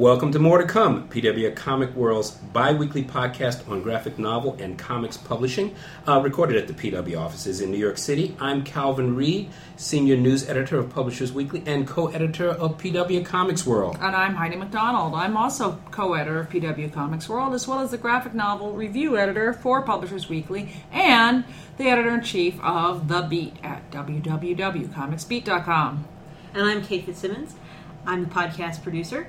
Welcome to More to Come, PW Comic World's bi weekly podcast on graphic novel and comics publishing, uh, recorded at the PW offices in New York City. I'm Calvin Reed, Senior News Editor of Publishers Weekly and co editor of PW Comics World. And I'm Heidi McDonald. I'm also co editor of PW Comics World, as well as the graphic novel review editor for Publishers Weekly and the editor in chief of The Beat at www.comicsbeat.com. And I'm Kate Fitzsimmons. I'm the podcast producer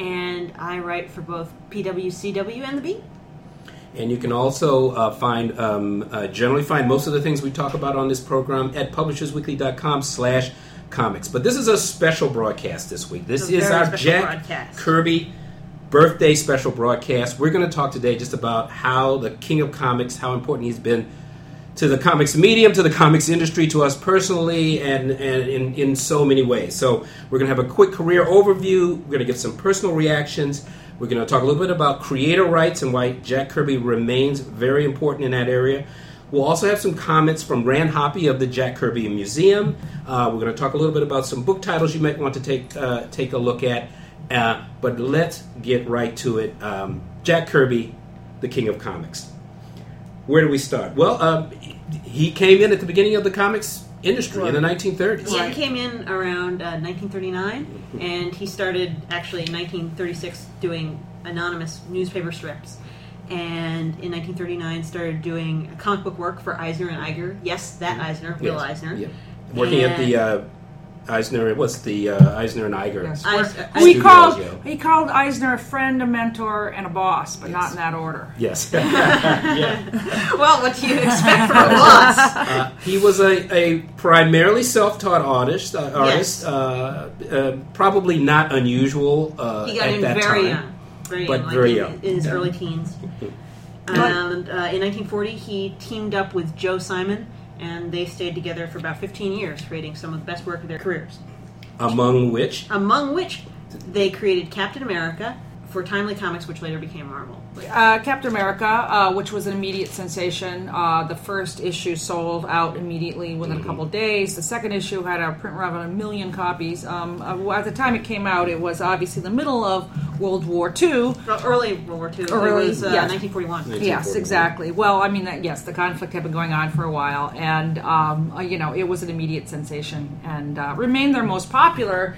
and I write for both PWCW and The Beat. And you can also uh, find, um, uh, generally find most of the things we talk about on this program at publishersweekly.com slash comics. But this is a special broadcast this week. This is our Jack broadcast. Kirby birthday special broadcast. We're going to talk today just about how the king of comics, how important he's been to the comics medium, to the comics industry, to us personally, and, and in, in so many ways. So, we're going to have a quick career overview. We're going to give some personal reactions. We're going to talk a little bit about creator rights and why Jack Kirby remains very important in that area. We'll also have some comments from Rand Hoppe of the Jack Kirby Museum. Uh, we're going to talk a little bit about some book titles you might want to take uh, take a look at. Uh, but let's get right to it. Um, Jack Kirby, the king of comics where do we start? Well, um, he came in at the beginning of the comics industry right. in the 1930s. Yeah, he came in around uh, 1939, mm-hmm. and he started actually in 1936 doing anonymous newspaper strips. And in 1939, started doing comic book work for Eisner and Iger. Yes, that mm-hmm. Eisner, Will yes. Eisner. Yeah. Working and at the uh, Eisner, what's the uh, Eisner and Iger? Yes. Eisner, he called he called Eisner a friend, a mentor, and a boss, but yes. not in that order. Yes. yeah. Well, what do you expect from a boss? Uh, he was a, a primarily self-taught artist. Uh, artist, yes. Uh, uh, probably not unusual. Uh, he got in very time, young, very but young, like very in, young, in his early teens. and in 1940, he teamed up with Joe Simon and they stayed together for about 15 years, creating some of the best work of their careers. Among which? Among which they created Captain America for Timely Comics, which later became Marvel. Uh, Captain America, uh, which was an immediate sensation. Uh, the first issue sold out immediately within mm-hmm. a couple of days. The second issue had a print run of a million copies. Um, uh, at the time it came out, it was obviously the middle of World War II. early World War II. Early, it was uh, yes. 1941. Yes, exactly. Well, I mean, that, yes, the conflict had been going on for a while, and um, uh, you know, it was an immediate sensation and remained their most popular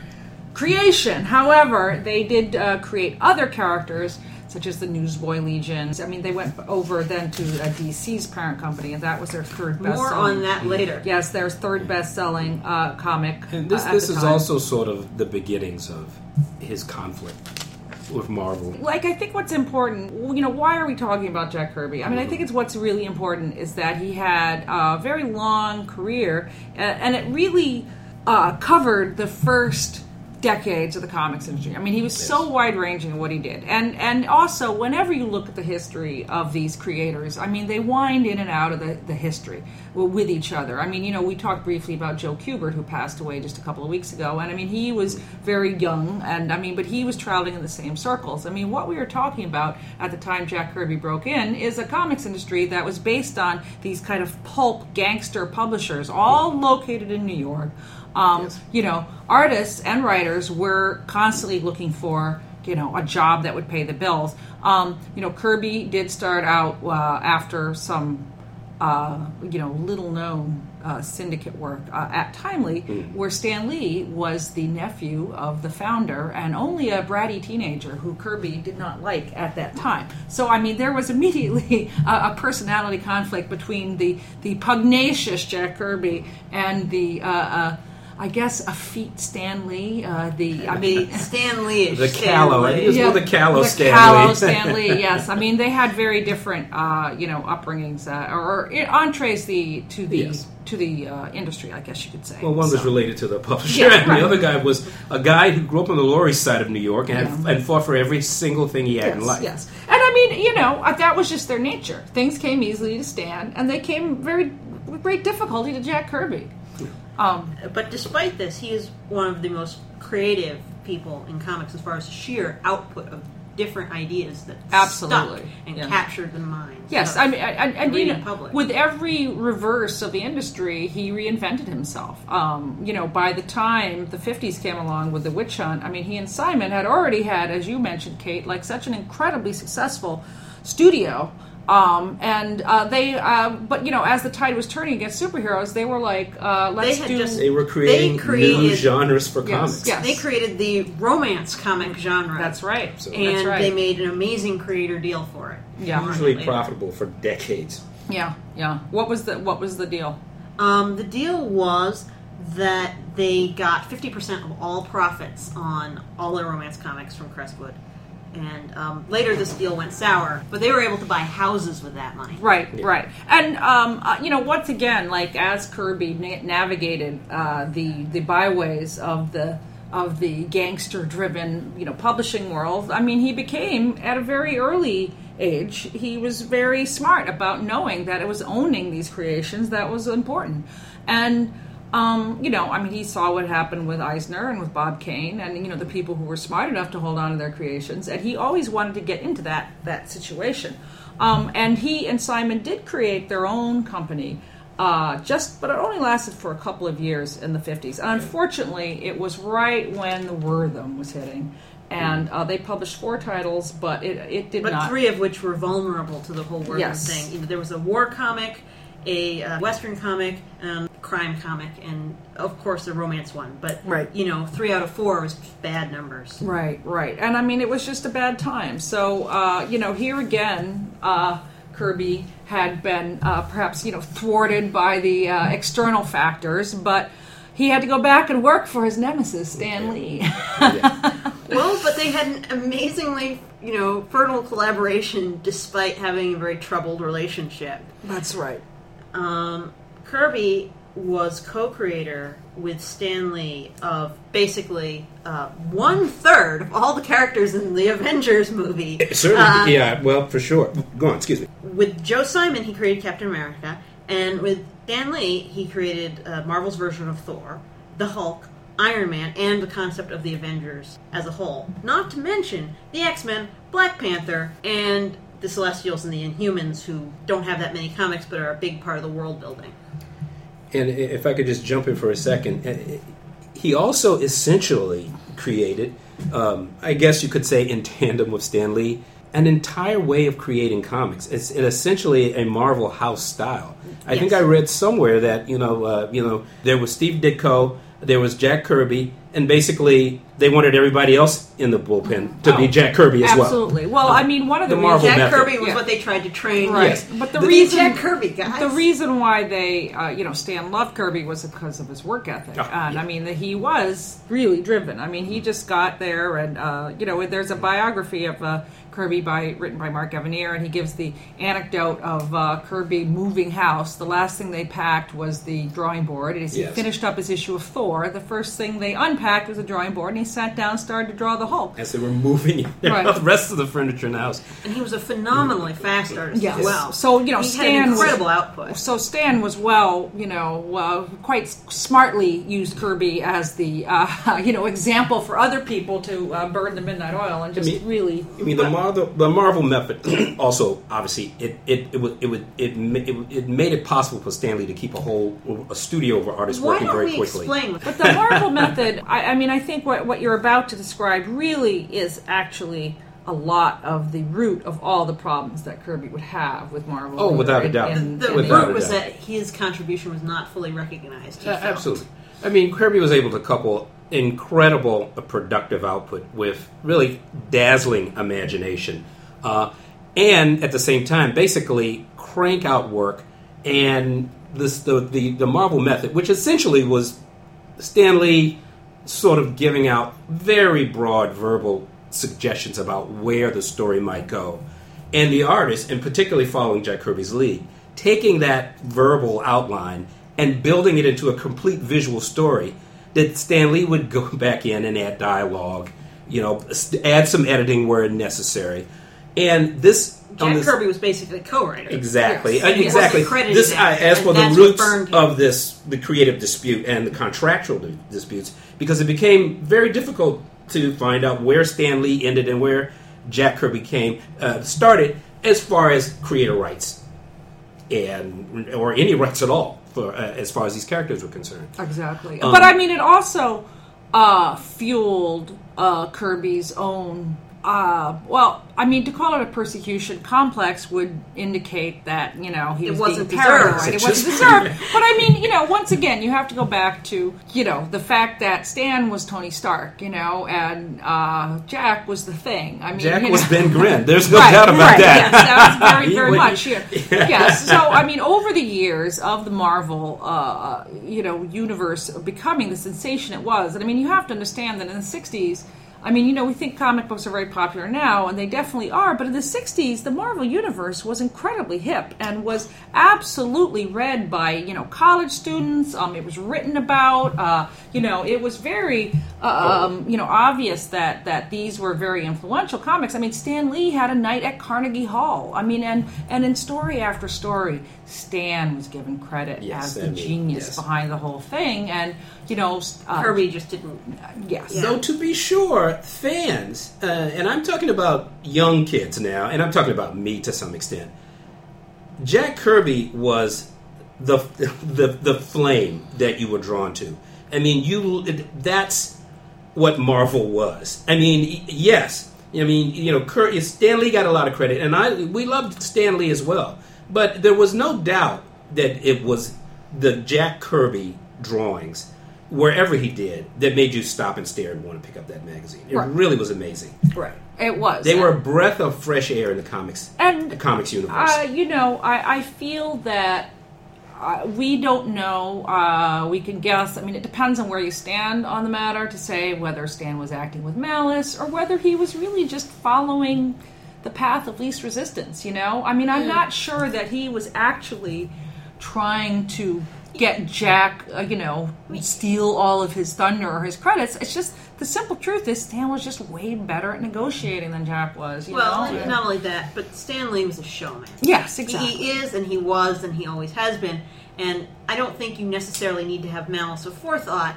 creation. However, they did create other characters such as the Newsboy Legions. I mean, they went over then to uh, DC's parent company, and that was their third best. More on that later. Yes, their third best-selling uh, comic. And this uh, this is also sort of the beginnings of his conflict with Marvel. Like, I think what's important, you know, why are we talking about Jack Kirby? I mean, I think it's what's really important is that he had a very long career, and it really uh, covered the first decades of the comics industry. I mean, he was yes. so wide ranging in what he did, and and also whenever you look at the history of these creators, I mean, they wind in and out of the, the history with each other. I mean, you know, we talked briefly about Joe Kubert, who passed away just a couple of weeks ago, and I mean, he was very young, and I mean, but he was traveling in the same circles. I mean, what we were talking about at the time Jack Kirby broke in is a comics industry that was based on these kind of pulp gangster publishers, all located in New York um, yes. You know, artists and writers were constantly looking for you know a job that would pay the bills. Um, you know, Kirby did start out uh, after some uh, you know little known uh, syndicate work uh, at Timely, mm. where Stan Lee was the nephew of the founder and only a bratty teenager who Kirby did not like at that time. So I mean, there was immediately a, a personality conflict between the the pugnacious Jack Kirby and the uh, uh, I guess a feat Stan Lee. Uh, the I mean Stan Lee, the callow. I think yeah, more the callow the Stan callow Lee. Stan Lee. Yes, I mean they had very different, uh, you know, upbringings uh, or, or entrees the to the. Yes. To the uh, industry, I guess you could say. Well, one so. was related to the publisher, yeah, and right. the other guy was a guy who grew up on the Lower East Side of New York and, yeah. had, and fought for every single thing he had yes, in life. Yes, and I mean, you know, uh, that was just their nature. Things came easily to Stan, and they came very with great difficulty to Jack Kirby. Um, but despite this, he is one of the most creative people in comics as far as sheer output of different ideas that Absolutely. and Yeah. captured the minds. Yes, I mean, the you know, public. with every reverse of the industry, he reinvented himself. Um, you know, by the time the '50s came along with the witch hunt, I mean, he and Simon had already had, as you mentioned, Kate, like such an incredibly successful studio. Um, and uh, they, uh, but you know, as the tide was turning against superheroes, they were like, uh, "Let's had do." just- They were creating They created- new genres for Yes, comics. yes. they created the romance comic genre. that's right. So- and that's right. they made an amazing creator deal for it. Yeah. Usually Later. profitable for decades. yeah, yeah. What was the What was the deal? Um, the deal was that they got 50% of all profits on all their romance comics from Crestwood. And um, later this deal went sour, but they were able to buy houses with that money. Right, right, and um, uh, you know, once again, like as Kirby na- navigated uh, the the byways of the of the gangster-driven, you know, publishing world, I mean, he became at a very early age. He was very smart about knowing that it was owning these creations that was important, and. Um, you know, I mean, he saw what happened with Eisner and with Bob Kane, and you know the people who were smart enough to hold on to their creations, and he always wanted to get into that that situation. Um, and he and Simon did create their own company, uh, just but it only lasted for a couple of years in the fifties. And unfortunately, it was right when the Wertham was hitting, and uh, they published four titles, but it it did not But not. three of which were vulnerable to the whole Wertham Yes. thing. You know, There was a war comic, a uh, western comic, um, crime comic, and of course the romance one. But Right. you know, three out of four was bad numbers. Right, right. And I mean, it was just a bad time. So, uh, you know, here again, uh, Kirby had been uh, perhaps, you know, thwarted by the uh, external factors, but he had to go back and work for his nemesis, Stan Lee. Well, but they had an amazingly, you know, fertile collaboration despite having a very troubled relationship. That's right. Um, Kirby was co-creator with Stan Lee of basically uh, one third of all the characters in the Avengers movie. Certainly, Uh, yeah. Well, for sure. Go on. Excuse me. With Joe Simon, he created Captain America, and with Stan Lee, he created uh, Marvel's version of Thor, the Hulk, Iron Man, and the concept of the Avengers as a whole. Not to mention the X Men, Black Panther, and the Celestials and the Inhumans, who don't have that many comics but are a big part of the world building. And if I could just jump in for a second, uh, he also essentially created, um, I guess you could say, in tandem with Stan Lee, an entire way of creating comics. It's it essentially a Marvel house style. I think I read somewhere that you know, uh, you know, there was Steve Ditko, there was Jack Kirby, and basically they wanted everybody else in the bullpen to be Oh, Jack Kirby as well. Absolutely. Well, I mean, one of the, The Marvel reasons- Jack method. Kirby was Yeah. what they tried to train. Right. Yes. But the, The- reason Jack Kirby, guys. The reason why they, uh, you know, Stan loved Kirby was because of his work ethic, Oh, and yeah. I mean, that he was really driven. I mean, he just got there, and uh, you know, there's a biography of uh, Kirby by written by Mark Evanier, and he gives the anecdote of uh, Kirby moving house. The last thing they packed was the drawing board. And as he Yes. finished up his issue of Thor, the first thing they unpacked was a drawing board, and he sat down, and started to draw the Hulk. As they were moving Right. the rest of the furniture in the house. and he was a phenomenally fast artist Yes. as well. So, you know, he Stan had was- incredible output. So Stan was well, you know, uh, quite smartly used Kirby as the, uh, you know, example for other people to uh, burn the midnight oil and just mean- really. I mean, the Marvel, the Marvel method also obviously it it it would it would it, it, it made it possible for Stan Lee to keep a whole a studio of artists Why working don't very we quickly. explain? But the Marvel method, I, I mean, I think what, what you're about to describe really is actually a lot of the root of all the problems that Kirby would have with Marvel. Oh, without a doubt. in- The in- Without root a was doubt. that his contribution was not fully recognized. he Uh, felt. absolutely. I mean, Kirby was able to couple incredible productive output with really dazzling imagination, uh, and at the same time, basically crank out work and this the, the the Marvel method, which essentially was Stan Lee sort of giving out very broad verbal suggestions about where the story might go. And the artist, and particularly following Jack Kirby's lead, taking that verbal outline and building it into a complete visual story that Stan Lee would go back in and add dialogue, you know, add some editing where necessary. And this Jack this- Kirby was basically co-writer. Exactly, Yes. Uh, exactly. This, I, as for the roots of this, the creative dispute and the contractual di- disputes, because it became very difficult to find out where Stan Lee ended and where Jack Kirby came uh, started as far as creator rights and or any rights at all for uh, as far as these characters were concerned. Exactly. Um, but I mean, it also uh, fueled uh, Kirby's own. Uh, well, I mean, to call it a persecution complex would indicate that you know he It was wasn't being deserved. paranoid. It wasn't just- deserved. But I mean, you know, once again, you have to go back to you know the fact that Stan was Tony Stark, you know, and uh, Jack was the Thing. I mean, Jack you was know. Ben Grimm. There's no Right, doubt about right, that. Yes, that was very, very would- much. Yeah. Yes. So, I mean, over the years of the Marvel, uh, you know, universe becoming the sensation it was, and I mean, you have to understand that in the '60s. I mean, you know, we think comic books are very popular now, and they definitely are. But in the '60s, the Marvel universe was incredibly hip and was absolutely read by you know college students. Um, it was written about. Uh, you know, it was very uh, um, you know obvious that that these were very influential comics. I mean, Stan Lee had a night at Carnegie Hall. I mean, and and in story after story, Stan was given credit Yes, as the I genius yes. behind the whole thing. And you know, uh, Kirby just didn't. yes, Yeah. Though to be sure, fans, uh, and I'm talking about young kids now, and I'm talking about me to some extent. Jack Kirby was the the the flame that you were drawn to. I mean, you that's what Marvel was. I mean, yes. I mean, you know, Kurt, Stan Lee got a lot of credit, and I we loved Stan Lee as well. But there was no doubt that it was the Jack Kirby drawings, wherever he did, that made you stop and stare and want to pick up that magazine. It Right. really was amazing. right. It was. They were a breath of fresh air in the comics, And, the comics universe. Uh, you know, I, I feel that uh, we don't know. Uh, we can guess. I mean, it depends on where you stand on the matter to say whether Stan was acting with malice or whether he was really just following the path of least resistance. You know, I mean, I'm not sure that he was actually trying to get Jack, uh, you know, steal all of his thunder or his credits. It's just the simple truth is Stan was just way better at negotiating than Jack was. You Well, know? not only that, but Stan Lee was a showman. yes, exactly. He is, and he was, and he always has been. And I don't think you necessarily need to have malice or forethought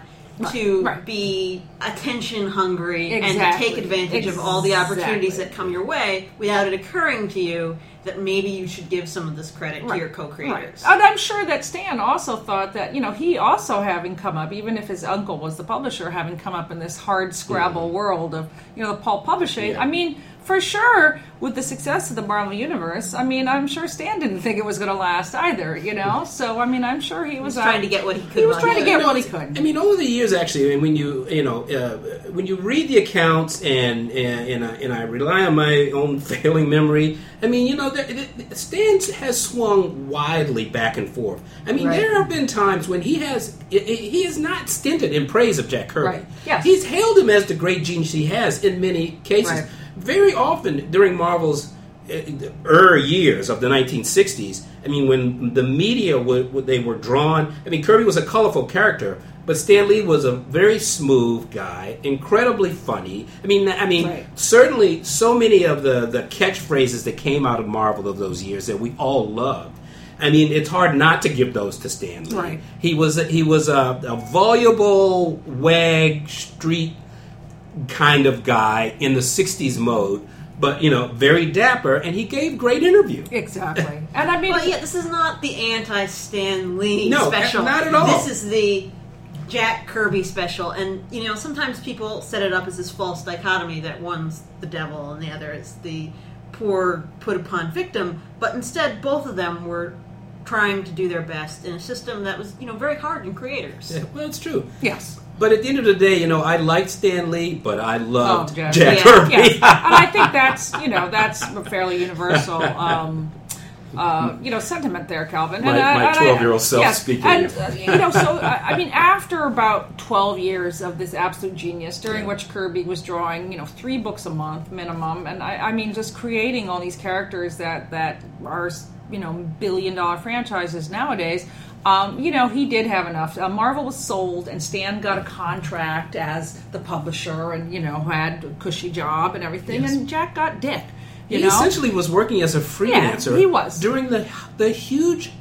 to right. be attention hungry and to take advantage of all the opportunities that come your way without it occurring to you that maybe you should give some of this credit to your co-creators. Right. And I'm sure that Stan also thought that, you know, he also having come up, even if his uncle was the publisher, having come up in this hard scrabble mm. world of, you know, the pulp publishing. Yeah. I mean, for sure, with the success of the Marvel Universe, I mean, I'm sure Stan didn't think it was going to last either, you know? So, I mean, I'm sure he was, He was trying to get what he could He was trying to get No, what he could. I mean, over the years, actually, and when you you know uh, when you read the accounts and and and I, and I rely on my own failing memory. I mean, you know, the, the, Stan has swung widely back and forth. I mean, Right. there have been times when he has he- he is not stinted in praise of Jack Kirby. Right. Yes. He's hailed him as the great genius he has in many cases. Right. Very often during Marvel's uh, er years of the 1960s. I mean, when the media would, they were drawn. I mean, Kirby was a colorful character, but Stan Lee was a very smooth guy, incredibly funny. I mean, I mean, Right. certainly so many of the the catchphrases that came out of Marvel of those years that we all loved. I mean, it's hard not to give those to Stan Lee. Right. He was a, he was a, a voluble wag street kind of guy in the 60s mode, but you know, very dapper, and he gave great interview. Exactly. And I mean, Well, yeah, this is not the anti-Stan Lee No, special. not at all. This is the Jack Kirby special, and you know sometimes people set it up as this false dichotomy that one's the devil and the other is the poor put upon victim, but instead both of them were trying to do their best in a system that was you know very hard on creators. Yeah, well, it's true. yes. But at the end of the day, you know, I liked Stan Lee, but I loved Oh, Jack. Jack Yeah. Kirby. Yes. and I think that's you know that's a fairly universal um, uh, you know sentiment there, Calvin. My- and, my 12-year-old self speaking. And uh, you know, so I I mean, after about twelve years of this absolute genius, during Yeah. which Kirby was drawing you know three books a month minimum, and I, I mean just creating all these characters that that are you know billion dollar franchises nowadays. Um, you know, he did have enough. Uh, Marvel was sold, and Stan got a contract as the publisher, and you know had a cushy job and everything. Yes. And Jack got Dick. You he know, essentially was working as a freelancer. he was. during the the huge,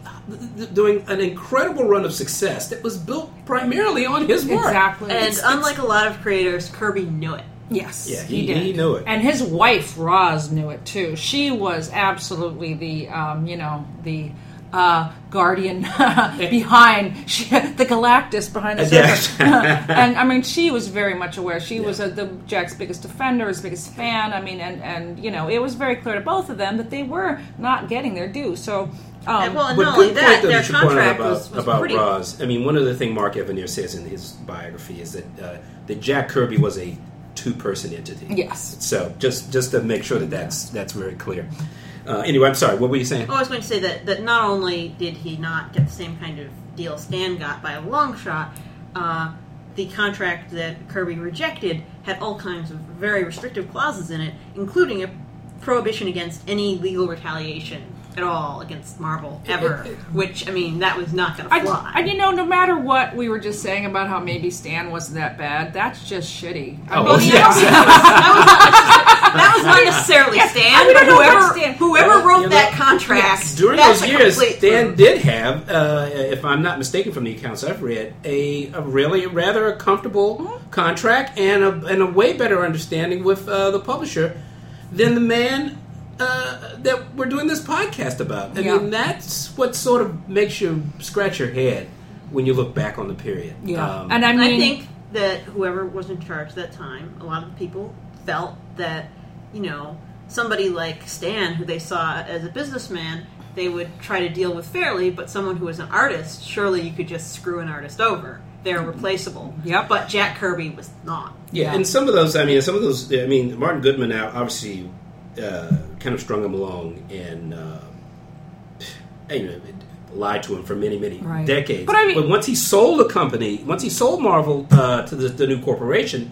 doing an incredible run of success that was built primarily on his work. exactly. And It's- unlike a lot of creators, Kirby knew it. Yes, Yeah, he, he- did. he knew it. and his wife Roz knew it too. She was absolutely the, um, you know, the uh, guardian behind she, the Galactus behind the Yeah. server. and I mean, she was very much aware. She was uh the Jack's biggest defender, his biggest fan. I mean, and and you know, it was very clear to both of them that they were not getting their due. So. Um, And, well, and But not only that, point their that you point out contract about, was, was about pretty. Roz. I mean, one of the things Mark Evanier says in his biography is that uh, that Jack Kirby was a two-person entity. Yes. So just just to make sure that that's that's very clear. Uh, anyway, I'm sorry. What were you saying? Oh, I was going to say that, that not only did he not get the same kind of deal Stan got by a long shot, uh, the contract that Kirby rejected had all kinds of very restrictive clauses in it, including a prohibition against any legal retaliation at all against Marvel ever. which I mean, that was not going to I, fly. and you know, no matter what we were just saying about how maybe Stan wasn't that bad, that's just shitty. I Oh, mean, well, yeah. that was not necessarily Stan, I mean, I but don't know whoever about Stan. whoever Well, wrote you that know, contract During that's those a years, Stan Dan move. did have, uh, if I'm not mistaken from the accounts I've read, a, a really rather a comfortable Mm-hmm. contract and a, and a way better understanding with uh, the publisher than the man uh, that we're doing this podcast about. I Yeah. mean, that's what sort of makes you scratch your head when you look back on the period. yeah, Um, and I mean, I think that whoever was in charge at that time, a lot of people felt that, you know, somebody like Stan, who they saw as a businessman, they would try to deal with fairly, but someone who was an artist, surely you could just screw an artist over. They're replaceable. Yeah. But Jack Kirby was not. Yeah, Yeah. and some of those, I mean, some of those, I mean, Martin Goodman now obviously uh, kind of strung him along and, uh, you know, lied to him for many, many Right. decades. But I mean- once he sold the company, once he sold Marvel uh, to the, the new corporation,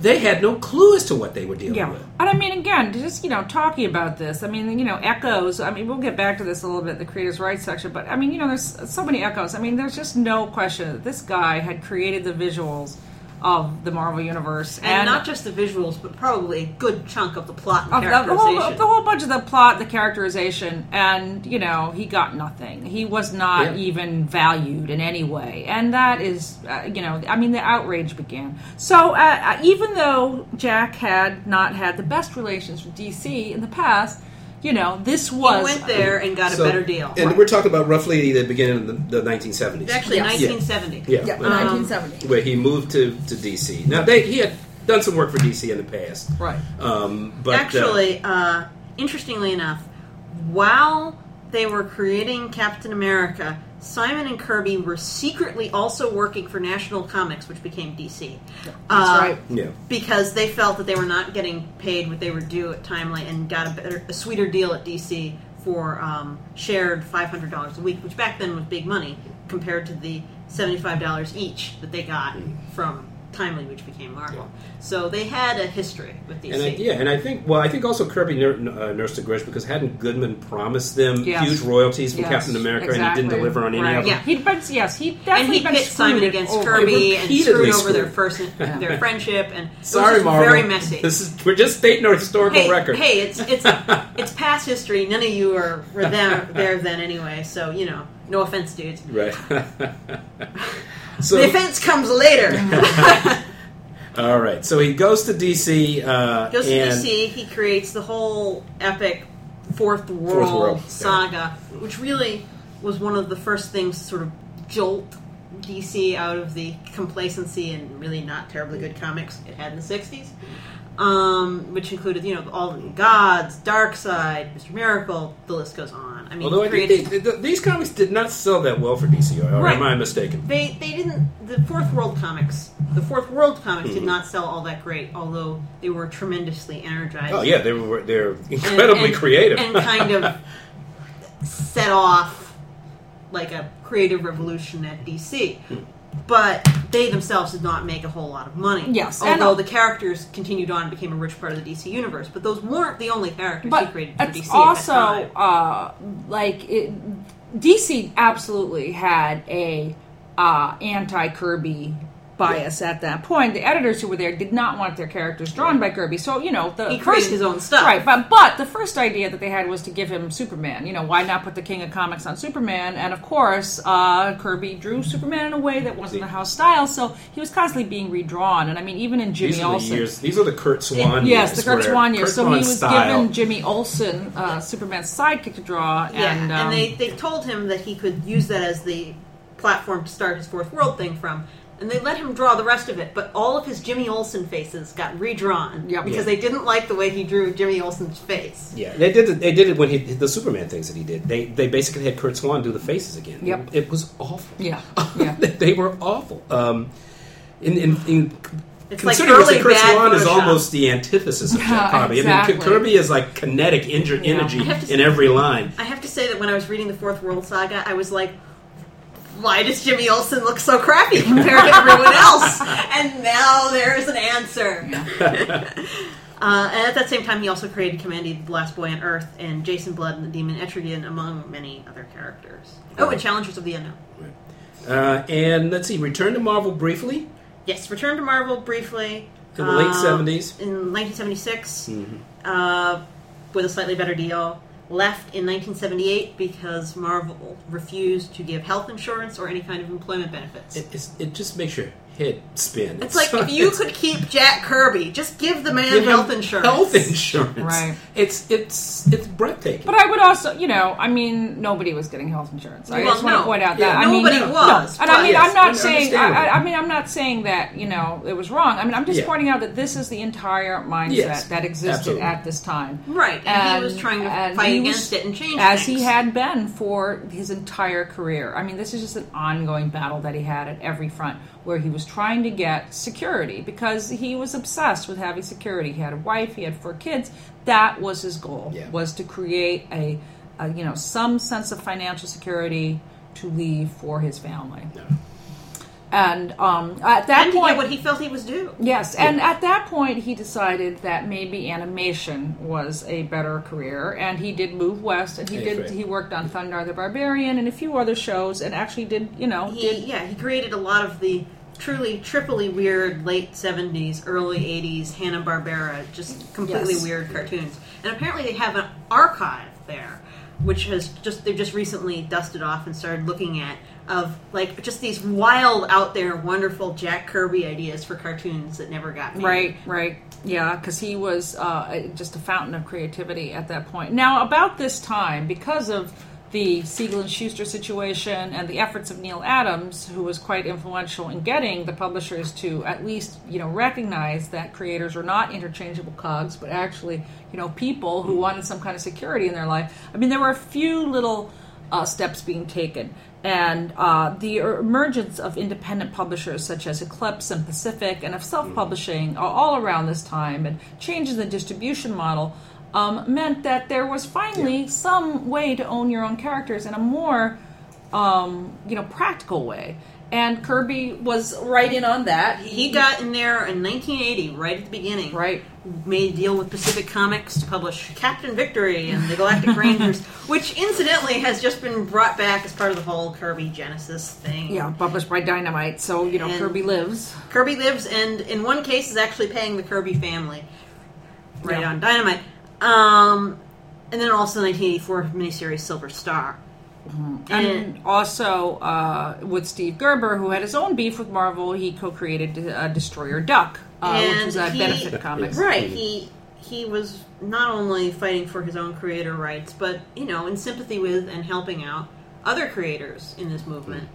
they had no clue as to what they were dealing Yeah, with. and I mean, again, just you know, talking about this, I mean, you know, echoes. I mean, we'll get back to this a little bit, the creators' rights section, but I mean, you know, there's so many echoes. I mean, there's just no question that this guy had created the visuals of the Marvel universe, And, not just the visuals, but probably a good chunk of the plot and of the, the, whole, the whole bunch of the plot, the characterization, and you know, he got nothing. He was not Yeah. even valued in any way, and that is, uh, you know, I mean, the outrage began. So, uh, uh, even though Jack had not had the best relations with DC in the past, you know, this he was went there and got So- a better deal. And we're talking about roughly the beginning of the, the 1970s. Actually, Yes. 1970. Yeah, yeah, uh, 1970, where he moved to, to DC. Now, they, he had done some work for DC in the past. right? Um, but uh, Actually, uh, interestingly enough, while they were creating Captain America, Simon and Kirby were secretly also working for National Comics, which became DC. That's Uh, right. yeah. Because they felt that they were not getting paid what they were due at Timely and got a better, a sweeter deal at DC for um, shared five hundred dollars a week, which back then was big money compared to the seventy five dollars each that they got from Timely, which became Marvel. So they had a history with DC. And I, yeah, and I think well, I think also Kirby nur- uh, nursed a grudge because hadn't Goodman promised them Yes. huge royalties from Yes, Captain America, and he didn't deliver on any Right. of them. Yeah. He, but yes, he and he been pit Simon against over. Kirby and screwed over screwed. their first their friendship, and Sorry, was Marvel. very messy. This is we're just stating our historical hey, record. hey, it's it's it's past history. None of you are were there, there then anyway. So you know, no offense, dudes. Right. So the offense comes later. all right, so he goes to DC. Uh, Goes to DC. He creates the whole epic Fourth World, World, yeah. saga, which really was one of the first things to sort of jolt DC out of the complacency and really not terribly good comics it had in the '60s. Um, which included, you know, all the gods, Darkseid, Mr. Miracle, the list goes on. I mean, Although I created, these, th- these comics did not sell that well for DC, or, Right. am I mistaken? They they didn't the Fourth World comics. The Fourth World comics Mm-hmm. did not sell all that great, although they were tremendously energized. Oh yeah, they were they're and- incredibly and- creative and kind of set off like a creative revolution at DC. But they themselves did not make a whole lot of money. Yes, although the characters continued on and became a rich part of the DC universe. But those weren't the only characters he created for DC. also at that time. uh, like it, DC absolutely had a uh, anti Kirby bias at that point. The editors who were there did not want their characters drawn by Kirby. So you know the He first created his own stuff. right? But but the first idea that they had was to give him Superman. You know, why not put the King of Comics on Superman? And of course, uh, Kirby drew Superman in a way that wasn't the house style, so he was constantly being redrawn. And I mean, even in Jimmy These are the Olsen. years. These are the Curt Swan Yes, years. the Curt Swan years. Kurt So he was style- given Jimmy Olsen, uh, Superman's sidekick, to draw, Yeah, and, and, um, they, they told him that he could use that as the platform to start his fourth world thing from. And they let him draw the rest of it, but all of his Jimmy Olsen faces got redrawn Yep. because Yeah. they didn't like the way he drew Jimmy Olsen's face. Yeah, they did. It, they did it when he the Superman things that he did. They they basically had Curt Swan do the faces again. Yep. It, was awful. Yeah, yeah. they were awful. Um, in, in, in It's considering early that Kurt bad Swan is almost the antithesis of Yeah, Jack Kirby. I exactly. mean, Kirby is like kinetic inj- Yeah. energy I have to in say- every line. I have to say that when I was reading the Fourth World Saga, I was like, why does Jimmy Olsen look so crappy compared to everyone else? And now there's an answer. Uh, and at that same time, he also created Kamandi, the Last Boy on Earth, and Jason Blood and the Demon Etrigan, among many other characters. Oh, and Challengers of the Unknown. Uh, and let's see, return to Marvel briefly Yes, Return to Marvel briefly. in the late uh, seventies. In 1976, Mm-hmm. uh, with a slightly better deal. Left in 1978 because Marvel refused to give health insurance or any kind of employment benefits. It, it just makes your head spin. It's like if you could keep Jack Kirby, just give the man Give health insurance. Health insurance. Right. It's it's it's breathtaking. But I would also, you know, I mean, nobody was getting health insurance. I Well, just want to point out Yeah, that I mean, nobody no, was, no. and I mean, Yes, I'm not saying. I. I I mean, I'm not saying that you know it was wrong. I mean, I'm just Yeah. pointing out that this is the entire mindset Yes, that existed absolutely. at this time. Right, and, he was trying to fight against was- it and change as things. he had been for his entire career. I mean, this is just an ongoing battle that he had at every front, where he was trying to get security because he was obsessed with having security. He had a wife, he had four kids. That was his goal: Yeah. was to create a, a you know some sense of financial security to leave for his family. No. And um, at that and point, what he felt he was due. Yes, and at that point, he decided that maybe animation was a better career, and he did move west, and he That's did right. he worked on Thundarr the Barbarian and a few other shows, and actually did you know He, did yeah, he created a lot of the truly triply weird late 70s, early 80s Hanna Barbera, just completely Yes. weird cartoons. And apparently they have an archive there, which has just they've just recently dusted off and started looking at of like just these wild out there wonderful Jack Kirby ideas for cartoons that never got made. Right, right. Yeah, because he was uh, just a fountain of creativity at that point. Now, about this time, because of the Siegel and Shuster situation and the efforts of Neal Adams, who was quite influential in getting the publishers to at least you know recognize that creators are not interchangeable cogs, but actually you know people who wanted some kind of security in their life. I mean, there were a few little uh, steps being taken. And uh, the emergence of independent publishers such as Eclipse and Pacific and of self publishing all around this time and changes in the distribution model um, meant that there was finally some way to own your own characters in a more um, you know practical way. And Kirby was right in on that. He got in there in 1980, right at the beginning. right. Made a deal with Pacific Comics to publish Captain Victory and the Galactic Rangers, which incidentally has just been brought back as part of the whole Kirby Genesis thing. Yeah, published by Dynamite, so you know And- Kirby lives. Kirby lives, and in one case is actually paying the Kirby family, right Yeah. on Dynamite. Um, and then also 1984 miniseries Silver Star. And also uh, with Steve Gerber, who had his own beef with Marvel, he co-created uh, Destroyer Duck, uh, which And was a he- benefit comics. Right. He he was not only fighting for his own creator rights, but you know, in sympathy with and helping out other creators in this movement.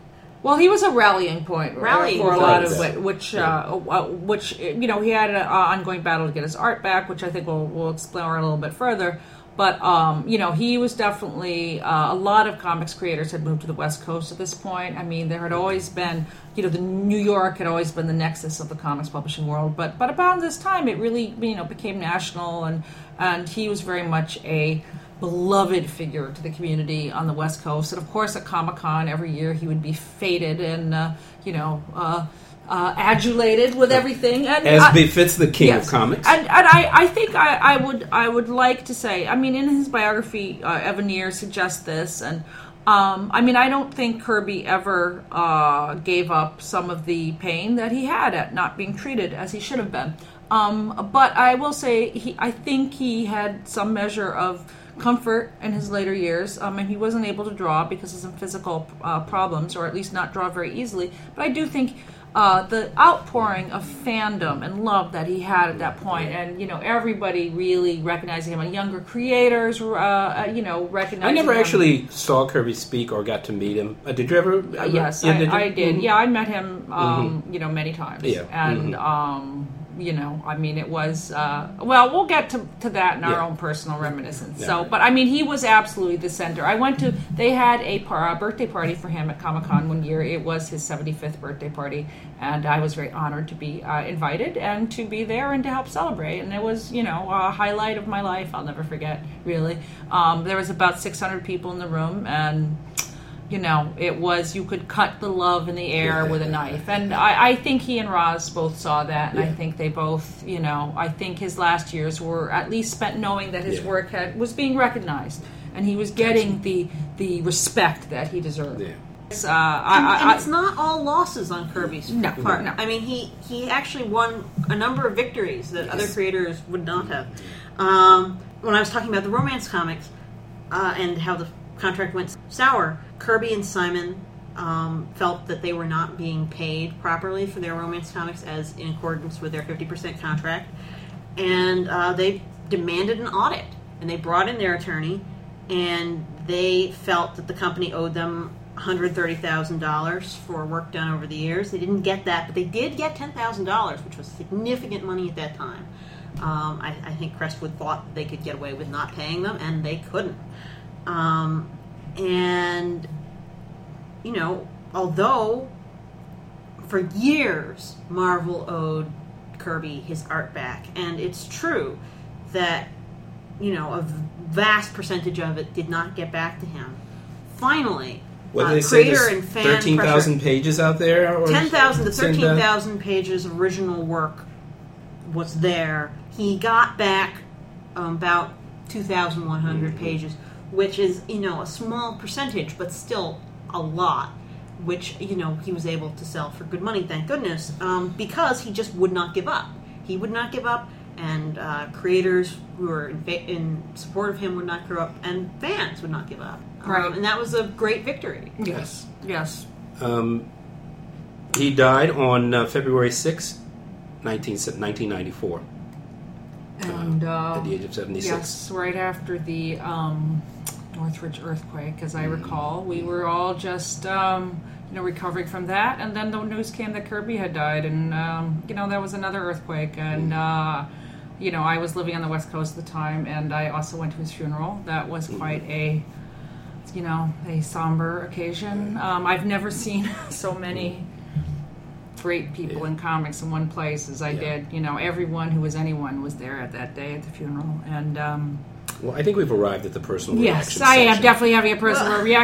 Well, he was a rallying point Rallying for a lot of Yeah. it, which, uh, uh, which you know, he had an ongoing battle to get his art back, which I think we'll, we'll explore a little bit further. But um, you know, he was definitely uh, a lot of comics creators had moved to the West Coast at this point. I mean, there had always been, you know, the New York had always been the nexus of the comics publishing world. But but about this time, it really you know became national, and and he was very much a beloved figure to the community on the West Coast. And of course, at Comic Con every year, he would be feted and uh, you know uh, uh, adulated with everything. And As I- befits the king Yes. of comics. And, and I, I think I, I would I would like to say I mean in his biography uh, Evanier suggests this and Um, I mean, I don't think Kirby ever uh, gave up some of the pain that he had at not being treated as he should have been. Um, but I will say, he, I think he had some measure of comfort in his later years. Um, and he wasn't able to draw because of some physical uh, problems, or at least not draw very easily. But I do think uh, the outpouring of fandom and love that he had at that point, and you know everybody really recognizing him, and younger creators, uh, uh, you know, recognizing. I never him. actually saw Kirby speak or got to meet him. Uh, did you ever? Yes, I, did? I did. Mhm. Yeah, I met him, um, you know, many times. Yeah. and Mhm. um, you know, I mean, it was. Uh, well, we'll get to, to that in our Yeah. own personal reminiscence. Yeah. So, but I mean, he was absolutely the center. I went to. They had a par- a birthday party for him at Comic Con one year. It was his seventy fifth birthday party, and I was very honored to be uh, invited and to be there and to help celebrate. And it was, you know, a highlight of my life. I'll never forget. Really, um, there was about six hundred people in the room, and you know, it was you could cut the love in the air with a knife, and I, I think he and Roz both saw that, and I think they both, you know, I think his last years were at least spent knowing that his Yeah. work had was being recognized, and he was getting the the respect that he deserved. Yeah. Uh, I, and, and I- it's not all losses on Kirby's No, part. no. I mean, he he actually won a number of victories that other creators would not have. Um, when I was talking about the romance comics uh, and how the contract went sour, Kirby and Simon um, felt that they were not being paid properly for their romance comics as in accordance with their fifty percent contract, and uh, they demanded an audit. And they brought in their attorney, and they felt that the company owed them $130,000 for work done over the years. They didn't get that, but they did get $10,000, which was significant money at that time. Um, I, I think Crestwood thought they could get away with not paying them, and they couldn't. Um, and, you know, although for years Marvel owed Kirby his art back, and it's true that you know a vast percentage of it did not get back to him. Finally, What uh, they say? creator There's and fan thirteen thousand pages out there. Or ten thousand to thirteen thousand pages of original work was there. He got back um, about two thousand one hundred Mm-hmm. pages, which is you know a small percentage, but still a lot. Which you know he was able to sell for good money, thank goodness, um, because he just would not give up. He would not give up, and uh, creators who were in, fa- in support of him would not give up, and fans would not give up. Um, Right. and that was a great victory. yes, yes. Um, he died on uh, February 6, 19, 1994, And uh, at the age of 76. Yes, right after the um, Northridge earthquake, as I recall. We were all just, um, you know, recovering from that, and then the news came that Kirby had died, and um, you know that was another earthquake, and uh, you know I was living on the west coast at the time, and I also went to his funeral. That was quite a, you know, a somber occasion. Um, I've never seen so many great people Yeah. in comics in one place as I Yeah. did. You know, everyone who was anyone was there at that day at the funeral, and um, Well, I think we've arrived at the personal yes, reaction I am definitely having a personal Well- reaction.